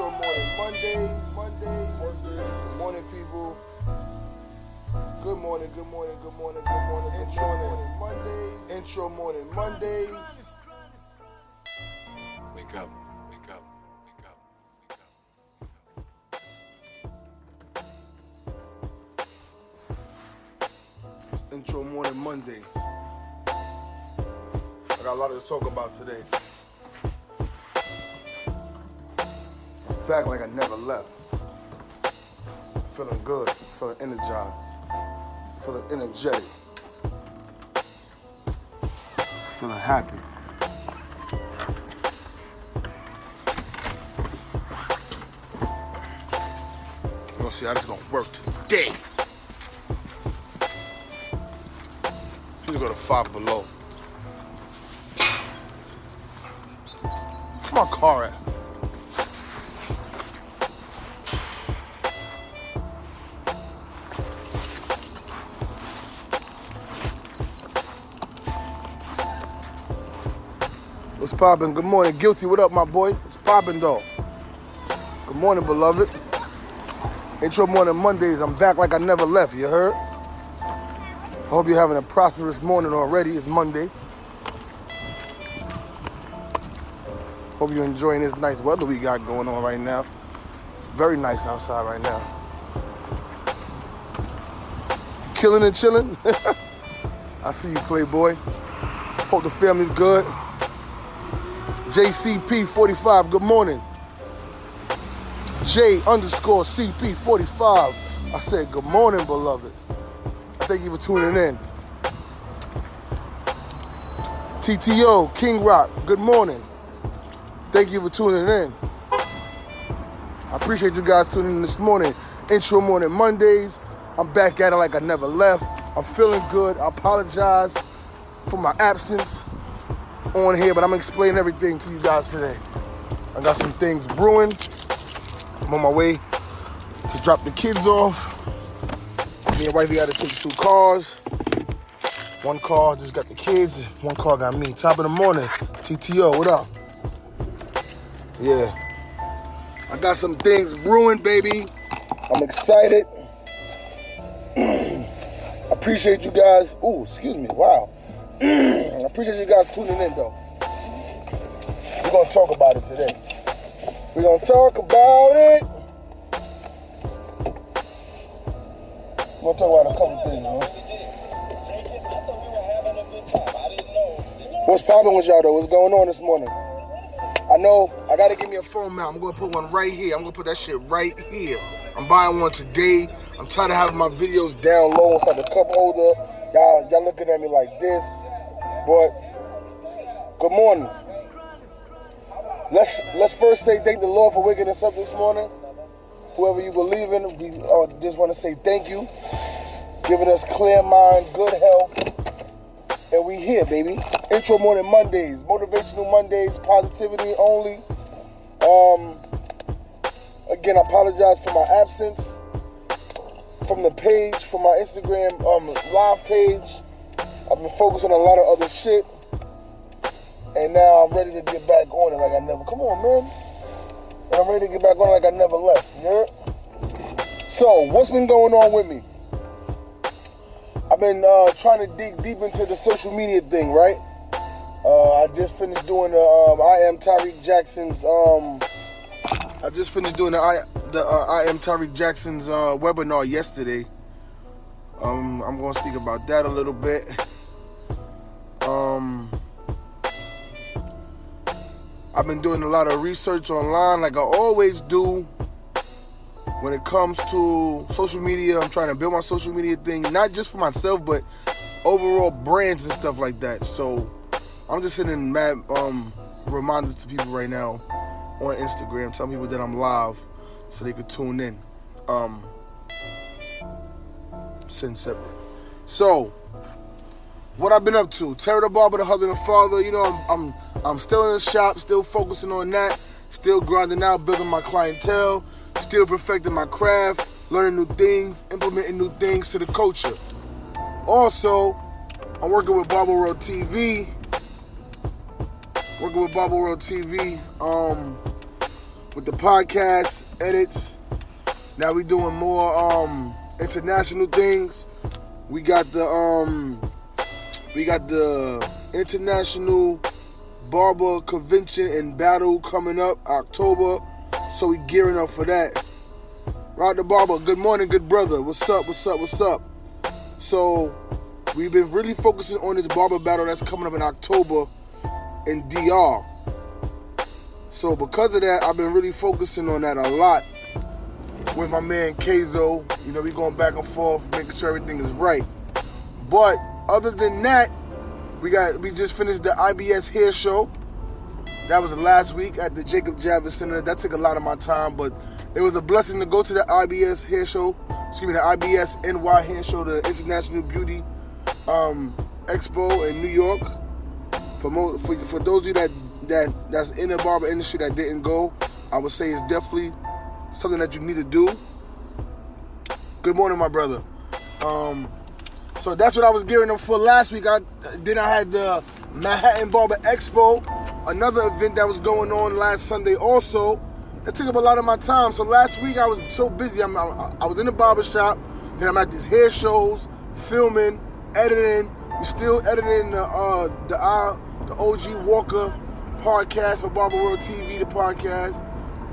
Intro morning Mondays. Mondays. Good morning, people. Good morning, good morning, good morning, good morning, good morning. Mondays. Intro morning Mondays. Wake up, wake up, wake up, wake up. Intro morning Mondays. I got a lot to talk about today. Back like I never left. Feeling good, feeling energized, feeling energetic, feeling happy. We're gonna see how this is gonna work today. Please go to five below. Where's my car at? What's poppin'? Good morning, Guilty. What up, my boy? It's poppin' though. Good morning, beloved. Intro morning Mondays. I'm back like I never left. You heard? Hope you're having a prosperous morning already. It's Monday. Hope you're enjoying this nice weather we got going on right now. It's very nice outside right now. Killing and chilling. I see you, Playboy. Hope the family's good. JCP 45, good morning. J underscore CP 45. I said, good morning, beloved. Thank you for tuning in. TTO, King Rock, good morning. Thank you for tuning in. I appreciate you guys tuning in this morning. Intro morning Mondays. I'm back at it like I never left. I'm feeling good. I apologize for my absence on here, but I'm gonna explain everything to you guys today. I got some things brewing. I'm on my way to drop the kids off. Me and wifey got to take two cars. One car just got the kids. One car got me. Top of the morning. TTO, what up? Yeah. I got some things brewing, baby. I'm excited. appreciate you guys. Ooh, excuse me. Wow. Mm, I appreciate you guys tuning in, though. We're going to talk about it today. We're going to talk about it. We're going to talk about a couple things, man. What's popping with y'all, though? What's going on this morning? I know I gotta give me a phone mount. I'm gonna put one right here. I'm gonna put that shit right here. I'm buying one today. I'm tired of having my videos down low inside the cup holder. Y'all, y'all looking at me like this. But good morning. Let's let's first say thank the Lord for waking us up this morning. Whoever you believe in, we uh, just want to say thank you, giving us clear mind, good health, and we here, baby. Intro morning Mondays, motivational Mondays, positivity only. Um, again, I apologize for my absence from the page, from my Instagram um, live page. I've been focused on a lot of other shit, and now I'm ready to get back on it like I never. Come on, man. And I'm ready to get back on like I never left. You heard? So, what's been going on with me? I've been uh, trying to dig deep into the social media thing, right? Uh, I just finished doing the um, I am Tyreek Jackson's. Um, I just finished doing the I the uh, I am Tyreek Jackson's uh, webinar yesterday. Um, I'm gonna speak about that a little bit. Um, I've been doing a lot of research online, like I always do. When it comes to social media, I'm trying to build my social media thing, not just for myself, but overall brands and stuff like that. So I'm just sending mad um, reminders to people right now on Instagram, telling people that I'm live so they could tune in. Um, send separate. So, what I've been up to? Terror the Barber, the husband and father. You know, I'm, I'm I'm still in the shop, still focusing on that, still grinding out, building my clientele, still perfecting my craft, learning new things, implementing new things to the culture. Also, I'm working with Barber World TV. Working with Barber World TV. Um, with the podcast edits. Now we're doing more um international things. We got the um we got the international barber convention and battle coming up October. So we gearing up for that. Rod the Barber, good morning, good brother. What's up? What's up? What's up? So we've been really focusing on this barber battle that's coming up in October in DR. So because of that, I've been really focusing on that a lot with my man Kazo. You know, we going back and forth, making sure everything is right. But other than that, we got we just finished the IBS hair show. That was last week at the Jacob Javits Center. That took a lot of my time, but it was a blessing to go to the IBS hair show. Excuse me, the IBS NY hair show, the International Beauty um, Expo in New York. For, mo- for for those of you that that that's in the barber industry that didn't go, I would say it's definitely something that you need to do. Good morning, my brother. Um, so that's what I was gearing up for last week. I then I had the Manhattan Barber Expo, another event that was going on last Sunday also. That took up a lot of my time. So last week I was so busy. I'm, I, I was in the barber shop. Then I'm at these hair shows, filming, editing. We're still editing the uh, the uh, the OG Walker podcast for Barber World TV, the podcast.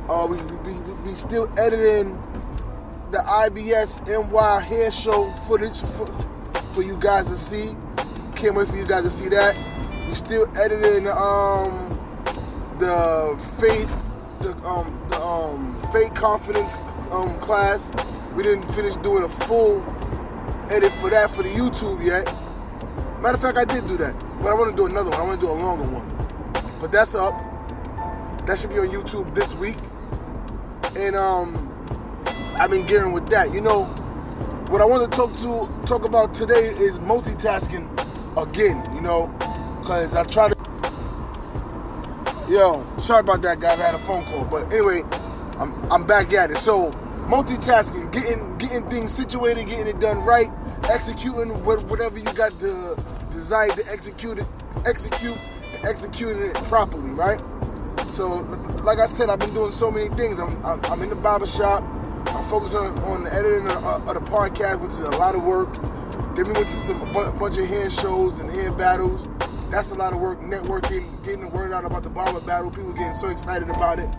Uh, we, we, we, we still editing the IBS NY hair show footage for, for you guys to see. Can't wait for you guys to see that. We still editing um the faith the um the um faith confidence um class. We didn't finish doing a full edit for that for the YouTube yet. Matter of fact, I did do that, but I want to do another one. I want to do a longer one. But that's up. That should be on YouTube this week. And um I've been gearing with that. You know, what I want to talk to talk about today is multitasking again. You know, because I try to. Yo, sorry about that, guys. I had a phone call, but anyway, I'm I'm back at it. So multitasking, getting getting things situated, getting it done right, executing whatever you got the desire to execute it, execute, executing it properly, right? So, like I said, I've been doing so many things. I'm, I'm, I'm in the barber shop. I'm on, on the editing of, of, the podcast, which is a lot of work. Then we went to some a bunch of hair shows and hair battles. That's a lot of work. Networking, getting the word out about the barber battle. People getting so excited about it.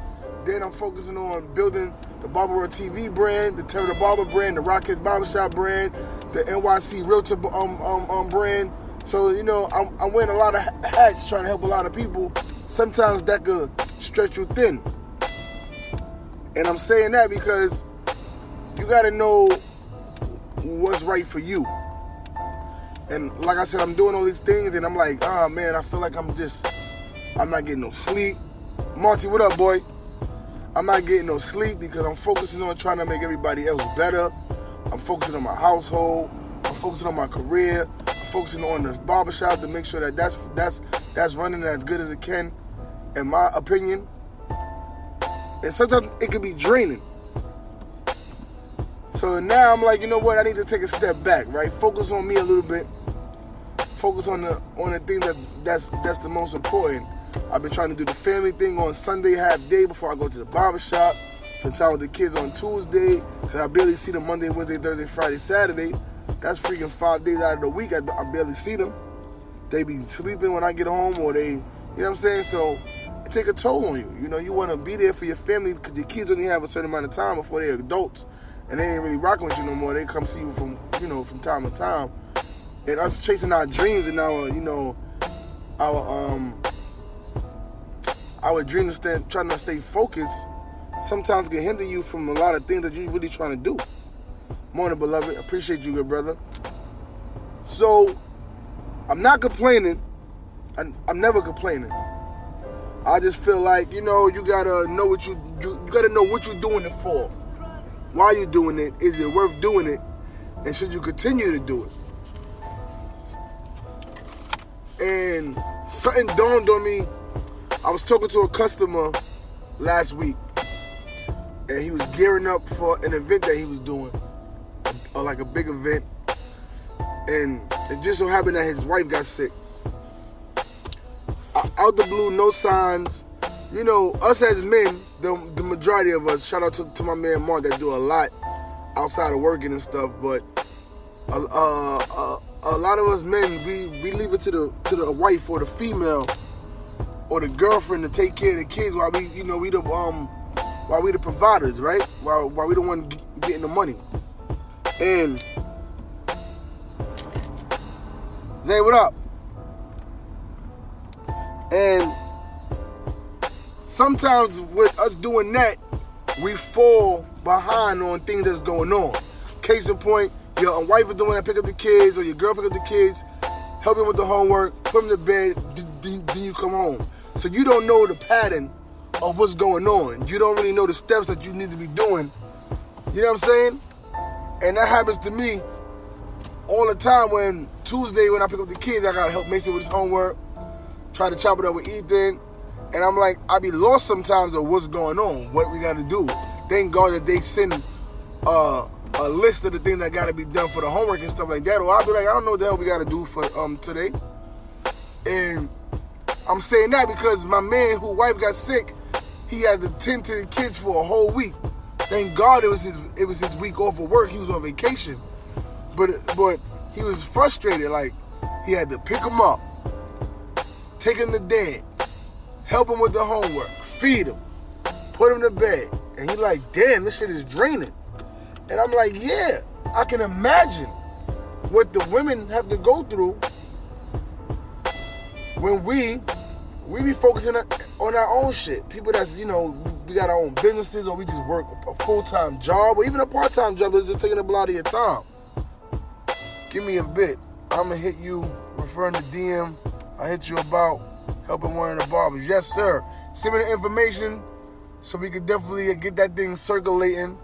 Then I'm focusing on building the Barber World TV brand, the Terra the Barber brand, the Rockets Barbershop brand, the NYC Realtor um, um, um, brand. So you know, I'm, I'm wearing a lot of hats trying to help a lot of people. Sometimes that could stretch you thin. And I'm saying that because you got to know what's right for you. And like I said, I'm doing all these things, and I'm like, ah, oh, man, I feel like I'm just, I'm not getting no sleep. Monty, what up, boy? I'm not getting no sleep because I'm focusing on trying to make everybody else better. I'm focusing on my household. I'm focusing on my career. I'm focusing on the barbershop to make sure that that's that's that's running as good as it can, in my opinion. And sometimes it can be draining. So now I'm like, you know what? I need to take a step back, right? Focus on me a little bit. Focus on the on the thing that that's that's the most important. I've been trying to do the family thing on Sunday half day before I go to the barber shop. Spend time with the kids on Tuesday because I barely see them Monday, Wednesday, Thursday, Friday, Saturday. That's freaking five days out of the week. I, I barely see them. They be sleeping when I get home, or they, you know what I'm saying? So it take a toll on you. You know, you want to be there for your family because your kids only have a certain amount of time before they're adults, and they ain't really rocking with you no more. They come see you from, you know, from time to time. And us chasing our dreams and our, you know, our um, our dreams, stand, trying to stay focused, sometimes can hinder you from a lot of things that you're really trying to do. Morning, beloved. Appreciate you, good brother. So, I'm not complaining. I'm, I'm never complaining. I just feel like you know you gotta know what you you, you gotta know what you're doing it for. Why you doing it? Is it worth doing it? And should you continue to do it? And something dawned on me. I was talking to a customer last week, and he was gearing up for an event that he was doing, or like a big event. And it just so happened that his wife got sick. Uh, out the blue, no signs. You know, us as men, the majority of us. Shout out to, to my man Mark that do a lot outside of working and stuff. But uh, uh, a lot of us men, we, we leave it to the to the wife or the female or the girlfriend to take care of the kids while we, you know, we the um while we the providers, right? While while we the one getting the money. And Zay, what up? And sometimes with us doing that, we fall behind on things that's going on. Case in point, your wife is the one that pick up the kids, or your girl pick up the kids, help them with the homework, put them to bed, then you come home. So you don't know the pattern of what's going on. You don't really know the steps that you need to be doing. You know what I'm saying? And that happens to me all the time when Tuesday when I pick up the kids, I gotta help Mason with his homework, try to chop it up with Ethan. And I'm like, I be lost sometimes of what's going on, what we gotta do. Thank God that they send uh, a list of the things that gotta be done for the homework and stuff like that. Or I'll be like, I don't know what the hell we gotta do for um today. And I'm saying that because my man who wife got sick, he had to tend to the kids for a whole week. Thank God it was his it was his week off of work. He was on vacation. But but he was frustrated. Like he had to pick him up, take him to dance, help him with the homework, feed him, put him to bed. And he's like, damn, this shit is draining. And I'm like, yeah, I can imagine what the women have to go through when we we be focusing on our own shit. People that's, you know, we got our own businesses or we just work a full-time job or even a part-time job that's just taking up a lot of your time. Give me a bit. I'ma hit you referring to DM. I hit you about helping one of the barbers. Yes, sir. Send me the information so we could definitely get that thing circulating.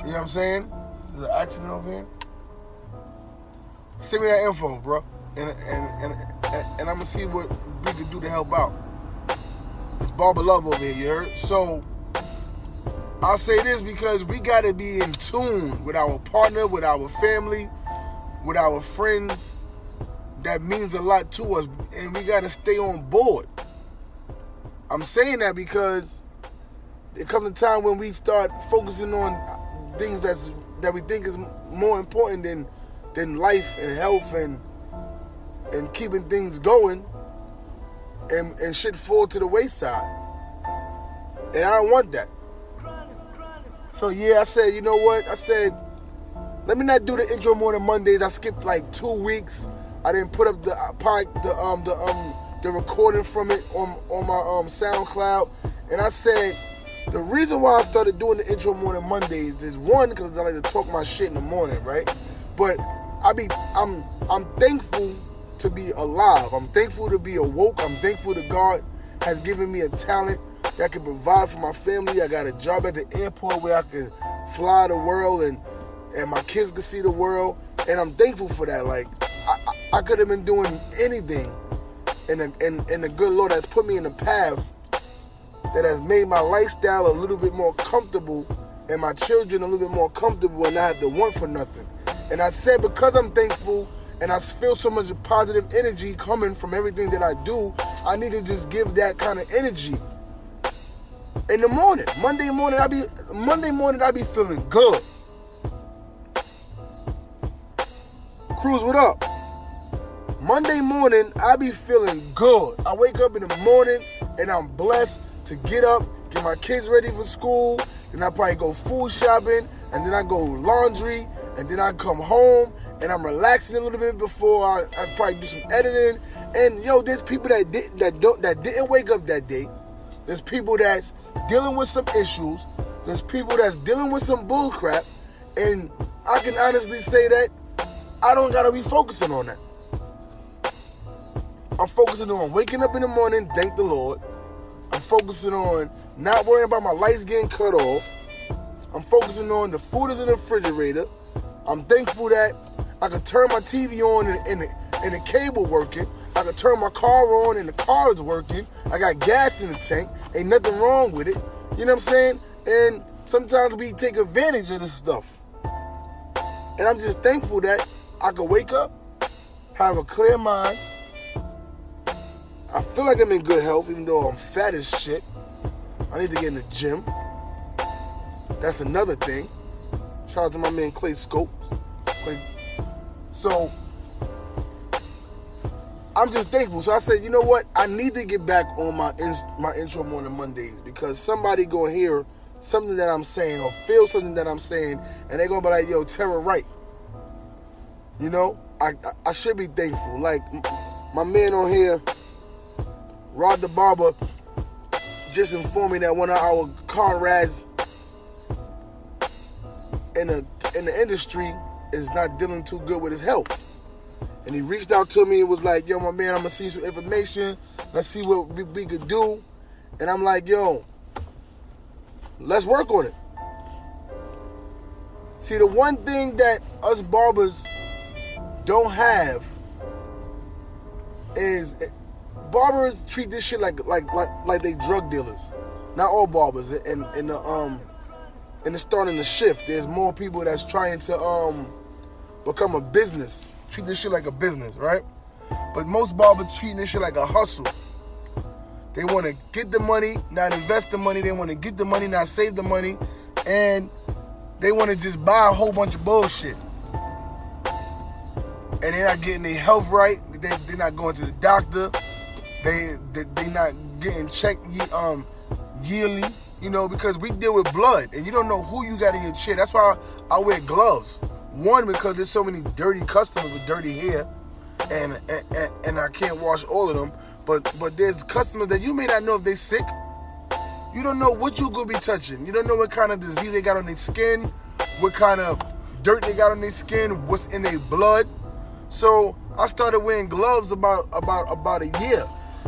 You know what I'm saying? There's an accident over here. Send me that info, bro. And and and, and I'm gonna see what we can do to help out. It's Barber Love over here, you heard? So I'll say this because we gotta be in tune with our partner, with our family, with our friends. That means a lot to us, and we gotta stay on board. I'm saying that because it comes a time when we start focusing on things that's that we think is more important than than life and health and and keeping things going and, and shit fall to the wayside. And I don't want that. So yeah, I said, you know what? I said, let me not do the intro more than Mondays. I skipped like two weeks. I didn't put up the uh, the um the um the recording from it on on my um SoundCloud. And I said, the reason why I started doing the intro morning Mondays is one because I like to talk my shit in the morning, right? But I be I'm I'm thankful to be alive. I'm thankful to be awoke. I'm thankful that God has given me a talent that can provide for my family. I got a job at the airport where I can fly the world and and my kids can see the world. And I'm thankful for that. Like I, could have been doing anything, and and and the good Lord has put me in a path that has made my lifestyle a little bit more comfortable and my children a little bit more comfortable and I have to want for nothing. And I said because I'm thankful and I feel so much positive energy coming from everything that I do, I need to just give that kind of energy. In the morning, Monday morning, I be Monday morning, I be feeling good. Cruz, what up? Monday morning, I be feeling good. I wake up in the morning and I'm blessed to get up, get my kids ready for school, and I probably go food shopping, and then I go laundry, and then I come home and I'm relaxing a little bit before I, I probably do some editing. And yo, there's people that didn't, that don't that didn't wake up that day. There's people that's dealing with some issues. There's people that's dealing with some bullcrap. And I can honestly say that I don't gotta be focusing on that. I'm focusing on waking up in the morning, thank the Lord. I'm focusing on not worrying about my lights getting cut off. I'm focusing on the food is in the refrigerator. I'm thankful that I can turn my TV on and, and, and the cable working. I can turn my car on and the car is working. I got gas in the tank. Ain't nothing wrong with it. You know what I'm saying? And sometimes we take advantage of this stuff. And I'm just thankful that I can wake up, have a clear mind. I feel like I'm in good health, even though I'm fat as shit. I need to get in the gym. That's another thing. Shout out to my man Clay Scope. Clay. So I'm just thankful. So I said, you know what? I need to get back on my in, my intro morning Mondays because somebody gonna hear something that I'm saying or feel something that I'm saying, and they're gonna be like, "Yo, Terror, right?" You know, I, I I should be thankful. Like my man on here, Rod the Barber, just informed me that one of our comrades in the in the industry is not dealing too good with his health. And he reached out to me and was like, yo, my man, I'm gonna see some information. Let's see what we, we could do. And I'm like, yo, let's work on it. See, the one thing that us barbers don't have is barbers treat this shit like like like like they drug dealers. Not all barbers. And in the um in the starting to shift, there's more people that's trying to um become a business treat this shit like a business, right? But most barbers treating this shit like a hustle. They want to get the money, not invest the money. They want to get the money, not save the money, and they want to just buy a whole bunch of bullshit. And they're not getting their health right. They, they're not going to the doctor. They they they not getting checked um yearly. You know because we deal with blood, and you don't know who you got in your chair. That's why I, I wear gloves. One, because there's so many dirty customers with dirty hair, and, and and I can't wash all of them. But but there's customers that you may not know if they're sick. You don't know what you could be touching. You don't know what kind of disease they got on their skin, what kind of dirt they got on their skin, what's in their blood. So I started wearing gloves about about about a year.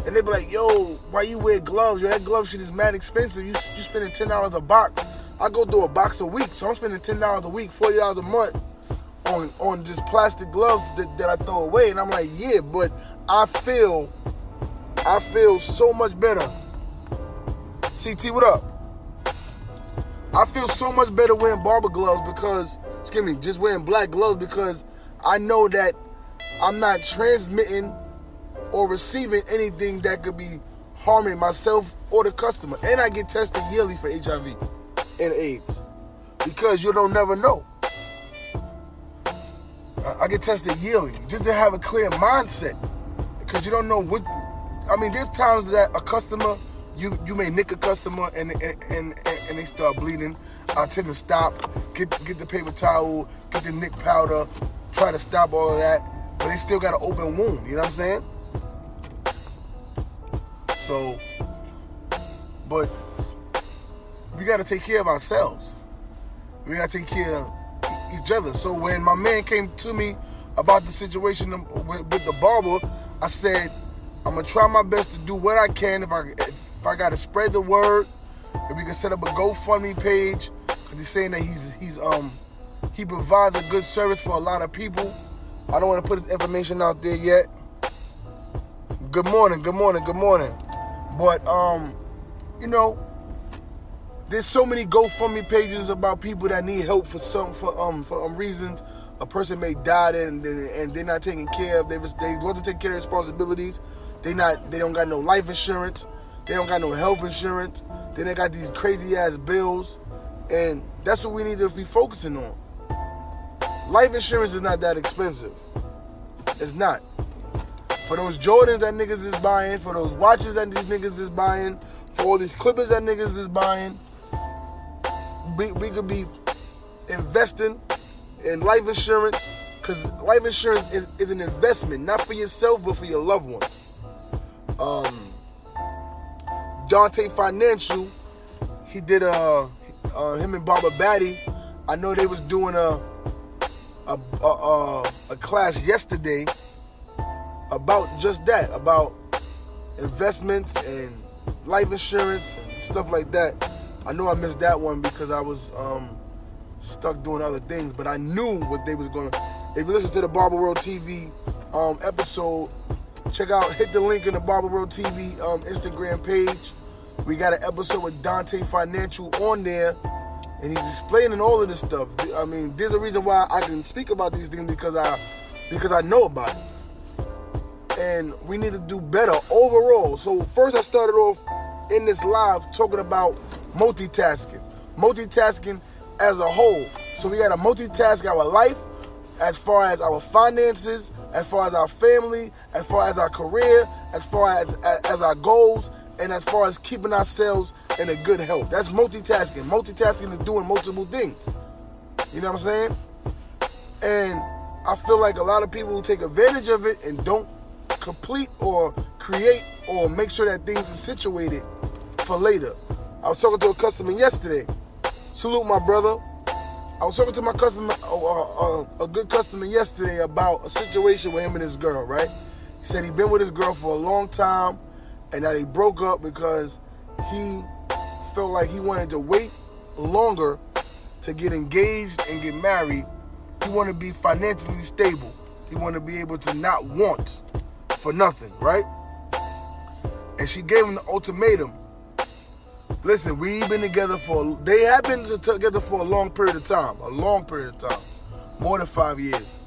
And they be like, yo, why you wear gloves? Yo, that glove shit is mad expensive. You you spending ten dollars a box. I go through a box a week, so I'm spending ten dollars a week, forty dollars a month on on just plastic gloves that, that I throw away. And I'm like, yeah, but I feel I feel so much better. CT, what up? I feel so much better wearing barber gloves because, excuse me, just wearing black gloves because I know that I'm not transmitting or receiving anything that could be harming myself or the customer. And I get tested yearly for HIV and AIDS because you don't never know. I get tested yearly just to have a clear mindset because you don't know what. I mean, there's times that a customer, you you may nick a customer and and and, and they start bleeding. I tend to stop, get get the paper towel, get the nick powder, try to stop all of that, but they still got an open wound. You know what I'm saying? So, but we got to take care of ourselves. We got to take care of each other. So when my man came to me about the situation with, with the barber, I said, I'm gonna try my best to do what I can. If I if I gotta spread the word, if we can set up a GoFundMe page, because he's saying that he's he's um he provides a good service for a lot of people. I don't want to put his information out there yet. Good morning, good morning, good morning. But um, you know, there's so many GoFundMe pages about people that need help for some for um for um reasons. A person may die and and they're not taking care of they they wasn't taking care of responsibilities. They not they don't got no life insurance. They don't got no health insurance. Then they got these crazy ass bills, and that's what we need to be focusing on. Life insurance is not that expensive. It's not. For those Jordans that niggas is buying, for those watches that these niggas is buying, for all these clippers that niggas is buying, we, we could be investing in life insurance because life insurance is, is, an investment, not for yourself, but for your loved ones. Um, Dante Financial, he did a, uh, him and Barbara Batty, I know they was doing a, a, a, a class yesterday about just that, about investments and life insurance and stuff like that. I know I missed that one because I was um, stuck doing other things, but I knew what they was gonna. If you listen to the Barber World TV um, episode, check out hit the link in the Barber World TV um, Instagram page. We got an episode with Dante Financial on there, and he's explaining all of this stuff. I mean, there's a reason why I can speak about these things because I because I know about it, and we need to do better overall. So first, I started off in this live talking about multitasking. Multitasking as a whole. So we gotta multitask our life as far as our finances, as far as our family, as far as our career, as far as, as, as our goals, and as far as keeping ourselves in a good health. That's multitasking. Multitasking is doing multiple things. You know what I'm saying? And I feel like a lot of people take advantage of it and don't complete or create or make sure that things are situated for later. I was talking to a customer yesterday. Salute my brother. I was talking to my customer, uh, uh, a good customer yesterday about a situation with him and his girl, right? He said he'd been with his girl for a long time and that they broke up because he felt like he wanted to wait longer to get engaged and get married. He wanted to be financially stable. He wanted to be able to not want for nothing, right? And she gave him the ultimatum. Listen, we've been together for they have been together for a long period of time, a long period of time, more than five years.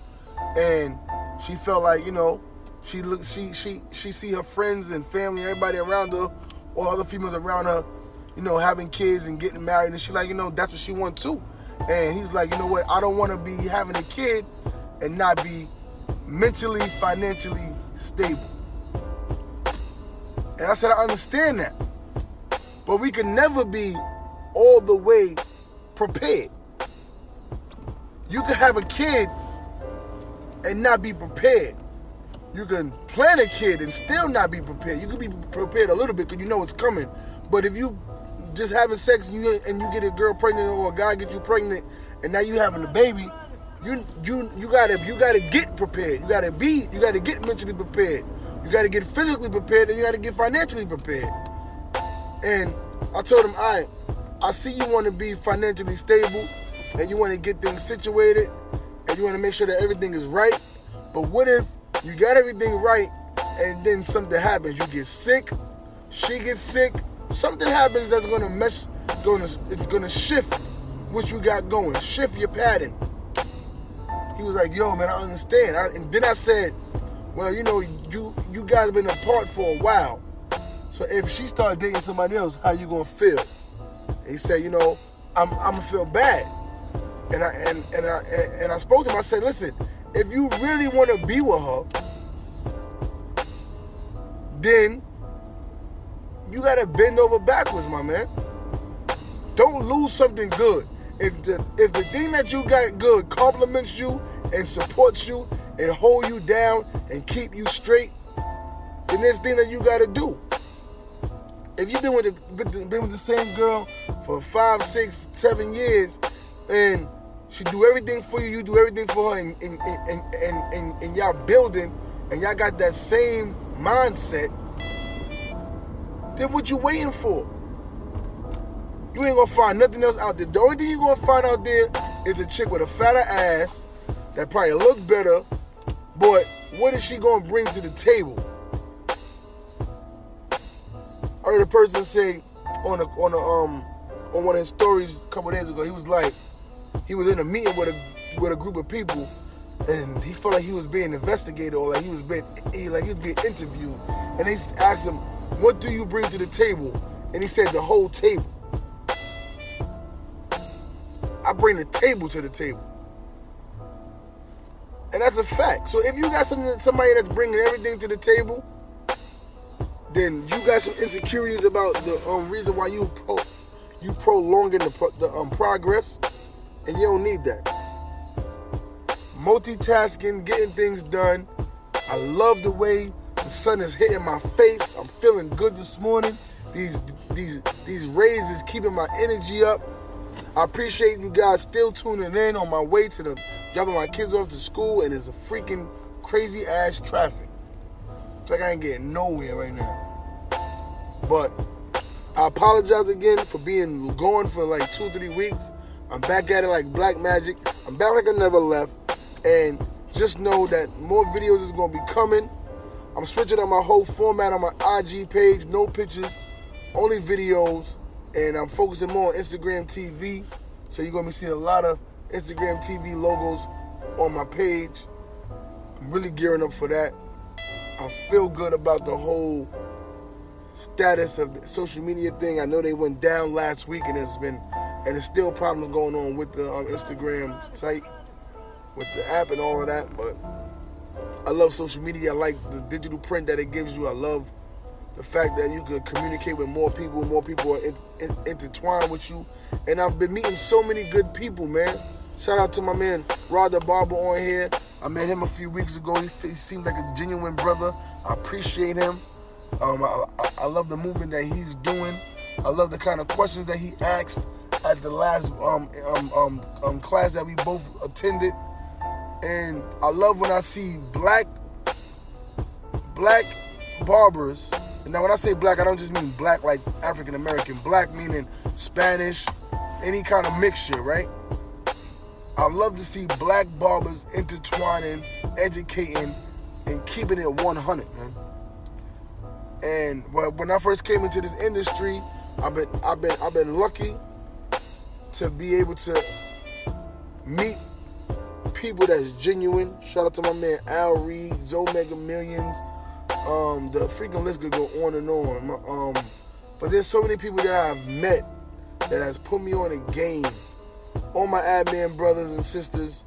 And she felt like you know, she look, she she she see her friends and family, everybody around her, all other females around her, you know, having kids and getting married, and she like you know that's what she wants too. And he's like, you know what, I don't want to be having a kid and not be mentally, financially stable. And I said, I understand that. But we can never be all the way prepared. You can have a kid and not be prepared. You can plan a kid and still not be prepared. You can be prepared a little bit because you know it's coming. But if you just having sex and you and you get a girl pregnant or a guy get you pregnant and now you having a baby, you you you gotta you gotta get prepared. You gotta be you gotta get mentally prepared. You gotta get physically prepared and you gotta get financially prepared. And I told him, I I see you want to be financially stable and you want to get things situated and you want to make sure that everything is right. But what if you got everything right and then something happens? You get sick, she gets sick, something happens that's gonna mess, gonna it's gonna shift what you got going, shift your pattern. He was like, "Yo, man, I understand." I, and then I said, "Well, you know, you you guys have been apart for a while, so if she started dating somebody else, how you gonna feel?" And he said, "You know, I'm I'm gonna feel bad." And I and and I and I spoke to him. I said, "Listen, if you really want to be with her, then." you gotta bend over backwards, my man. Don't lose something good. If the if the thing that you got good compliments you and supports you and hold you down and keep you straight, then there's thing that you gotta do. If you've been with, the, been with the same girl for five, six, seven years, and she do everything for you, you do everything for her, and and, and, and, and, and y'all building, and y'all got that same mindset, then what you waiting for? You ain't gonna find nothing else out there. The only thing you gonna find out there is a chick with a fatter ass that probably look better, but what is she gonna bring to the table? I heard a person say on a on a um on one of his stories a couple days ago, he was like, he was in a meeting with a with a group of people and he felt like he was being investigated or like he was being he, like he was being interviewed. And they asked him, what do you bring to the table? And he said, the whole table. Bring the table to the table. And that's a fact. So if you got something, somebody that's bringing everything to the table, then you got some insecurities about the um, reason why you pro, you prolonging the, the um, progress, and you don't need that. Multitasking, getting things done. I love the way the sun is hitting my face. I'm feeling good this morning. These these these rays is keeping my energy up. I appreciate you guys still tuning in on my way to the dropping my kids off to school, and it's a freaking crazy ass traffic. It's like I ain't getting nowhere right now. But I apologize again for being gone for like two, three weeks. I'm back at it like black magic. I'm back like I never left. And just know that more videos is gonna be coming. I'm switching up my whole format on my IG page, no pictures, only videos, and I'm focusing more on Instagram TV. So you're gonna be seeing a lot of Instagram TV logos on my page. I'm really gearing up for that. I feel good about the whole status of the social media thing. I know they went down last week, and it's been and there's still problems going on with the um, Instagram site, with the app and all of that. But I love social media. I like the digital print that it gives you. I love the fact that you could communicate with more people. More people are in, in, intertwined with you, and I've been meeting so many good people, man. Shout out to my man Rod Barber on here. I met him a few weeks ago. He, he seemed like a genuine brother. I appreciate him. Um, I, I, I love the movement that he's doing. I love the kind of questions that he asked at the last um, um, um, um, class that we both attended. And I love when I see black black barbers. Now, when I say black, I don't just mean black like African American. Black meaning Spanish, any kind of mixture, right? I love to see black barbers intertwining, educating, and keeping it 100, man. And when I first came into this industry, I've been I've been I've been lucky to be able to meet people that's genuine. Shout out to my man Al Reed, Joe Mega Millions. Um, the freaking list could go on and on. Um, but there's so many people that I've met that has put me on a game. All my admin brothers and sisters.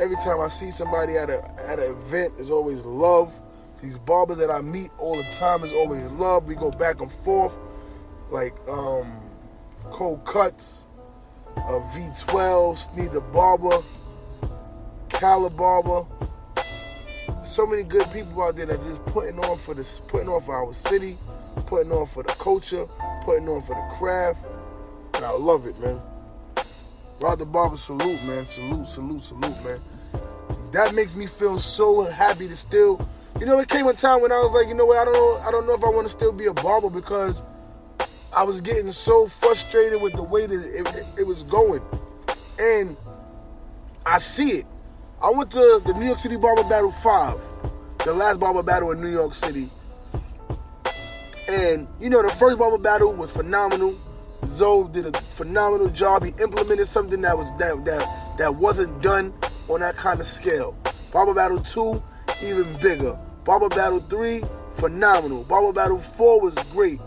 Every time I see somebody at a at an event, there's always love. These barbers that I meet all the time is always love. We go back and forth, like um, cold cuts, uh, V12, Sneed the Barber, Calibarber. So many good people out there that just putting on for this, putting on for our city, putting on for the culture, putting on for the craft, and I love it, man. Rod the Barber, salute, man, salute, salute, salute, man. That makes me feel so happy to still, you know, it came a time when I was like, you know what, I don't know, I don't know if I want to still be a barber because I was getting so frustrated with the way that it, it, it was going. And I see it. I went to the New York City Barber Battle 5, the last barber battle in New York City. And, you know, the first barber battle was phenomenal. Zoe did a phenomenal job. He implemented something that was that that, that wasn't done on that kind of scale. Barber Battle 2, even bigger. Barber Battle 3, phenomenal. Barber Battle 4 was great.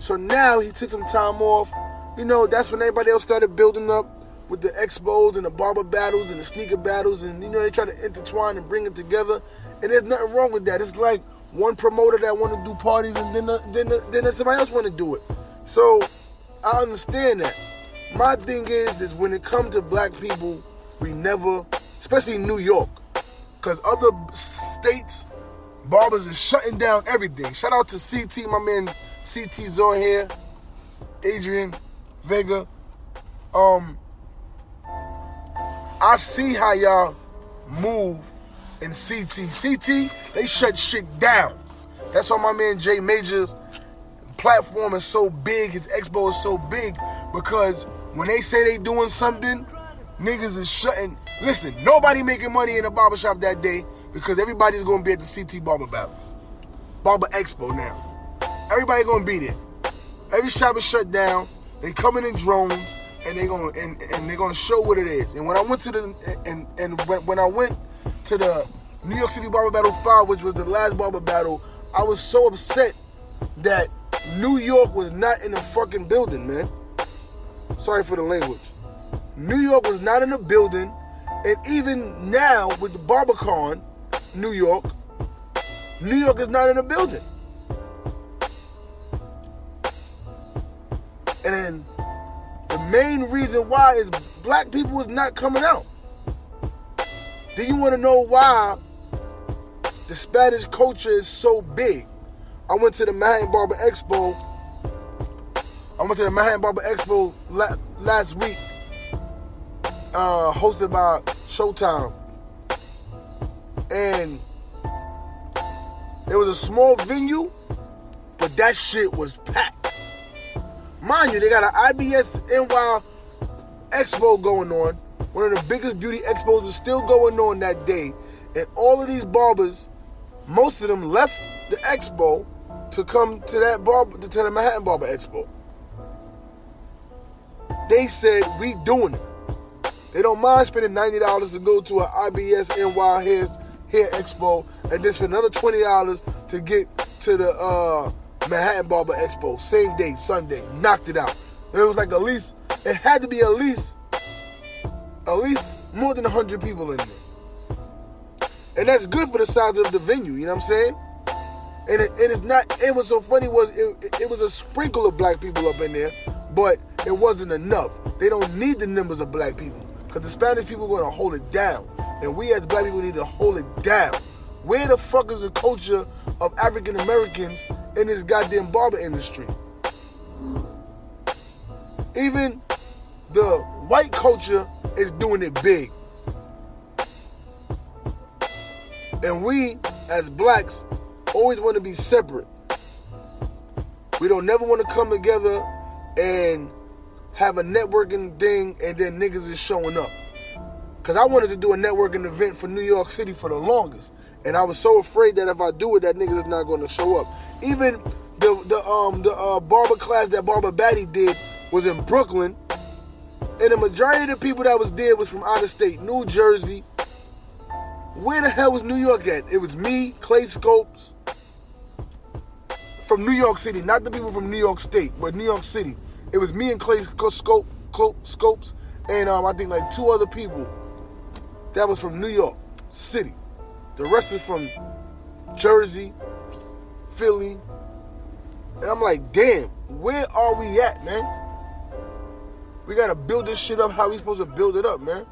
So now he took some time off. You know, that's when everybody else started building up with the expos and the barber battles and the sneaker battles, and you know they try to intertwine and bring it together. And there's nothing wrong with that. It's like one promoter that want to do parties, and then the, then the, then somebody else want to do it. So I understand that. My thing is, is when it comes to black people, we never, especially New York, because other states, barbers are shutting down everything. Shout out to CT, my man CT's on here, Adrian Vega. Um, I see how y'all move in CT. CT, they shut shit down. That's why my man Jay Majors platform is so big, his expo is so big, because when they say they doing something, niggas is shutting. Listen, nobody making money in a barbershop that day because everybody's gonna be at the CT Barber Battle. Barber Expo now. Everybody gonna be there. Every shop is shut down. They coming in drones and they're gonna and, and they're gonna show what it is. And when I went to the and and when I went to the New York City Barber Battle 5, which was the last barber battle, I was so upset that New York was not in the fucking building, man. Sorry for the language. New York was not in the building. And even now with the Barbercon, New York, New York is not in the building. And then the main reason why is black people is not coming out. Do you want to know why the Spanish culture is so big? I went to the Manhattan Barber Expo. I went to the Manhattan Barber Expo la- last week, uh, hosted by Showtime, and it was a small venue, but that shit was packed. Mind you, they got an IBS NY Expo going on. One of the biggest beauty expos was still going on that day, and all of these barbers, most of them left the expo to come to that barber to the Manhattan Barber Expo. They said we doing it. They don't mind spending ninety dollars to go to an IBS NY hair hair expo, and then spend another twenty dollars to get to the uh, Manhattan Barber Expo, same day, Sunday, knocked it out. It was like at least, it had to be at least, at least more than 100 people in there. And that's good for the size of the venue, you know what I'm saying? And it, it is not, it was so funny was, it, it was a sprinkle of black people up in there, but it wasn't enough. They don't need the numbers of black people. Because the Spanish people are going to hold it down. And we as black people need to hold it down. Where the fuck is the culture of African Americans in this goddamn barber industry? Even the white culture is doing it big. And we, as blacks, always want to be separate. We don't never want to come together and have a networking thing and then niggas is showing up. Cause I wanted to do a networking event for New York City for the longest. And I was so afraid that if I do it, that niggas is not gonna show up. Even the the um the uh, barber class that Barber Batty did was in Brooklyn. And the majority of the people that was there was from out of state, New Jersey. Where the hell was New York at? It was me, Clay Scopes, from New York City, not the people from New York State, but New York City. It was me and Clay Scope, Scopes, and um, I think like two other people that was from New York City. The rest is from Jersey, Philly. And I'm like, damn, where are we at, man? We gotta build this shit up how we supposed to build it up, man.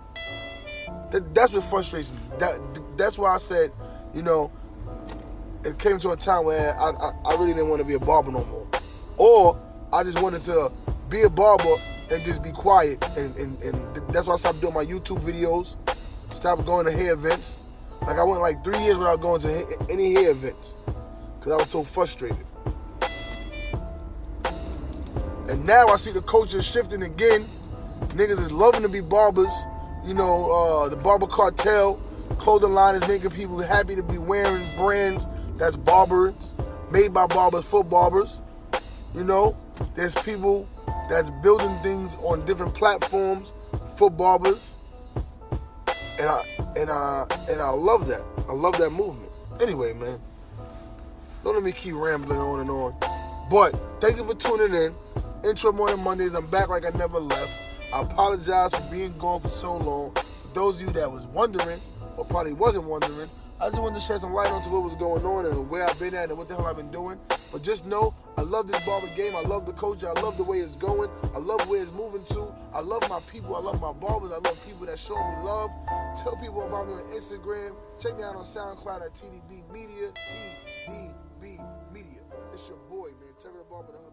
That, that's what frustrates me. That that's why I said, you know, it came to a time where I, I, I really didn't want to be a barber no more. Or I just wanted to be a barber and just be quiet. And, and, and that's why I stopped doing my YouTube videos, stopped going to hair events. Like I went like three years without going to any hair events because I was so frustrated. And now I see the culture shifting again. Niggas is loving to be barbers. You know, uh, the barber cartel clothing line is making people happy to be wearing brands that's barbers, made by barbers for barbers. You know, there's people that's building things on different platforms for barbers. And I and I and I love that. I love that movement. Anyway, man. Don't let me keep rambling on and on. But thank you for tuning in. Intro Morning Mondays. I'm back like I never left. I apologize for being gone for so long. For those of you that was wondering, or probably wasn't wondering, I just wanted to shed some light onto what was going on and where I've been at and what the hell I've been doing. But just know I love this barber game. I love the culture. I love the way it's going. I love where it's moving to. I love my people. I love my barbers. I love people that show me love. Tell people about me on Instagram. Check me out on SoundCloud at TDB Media. TDB Media. It's your boy, man. Terry the Barber, the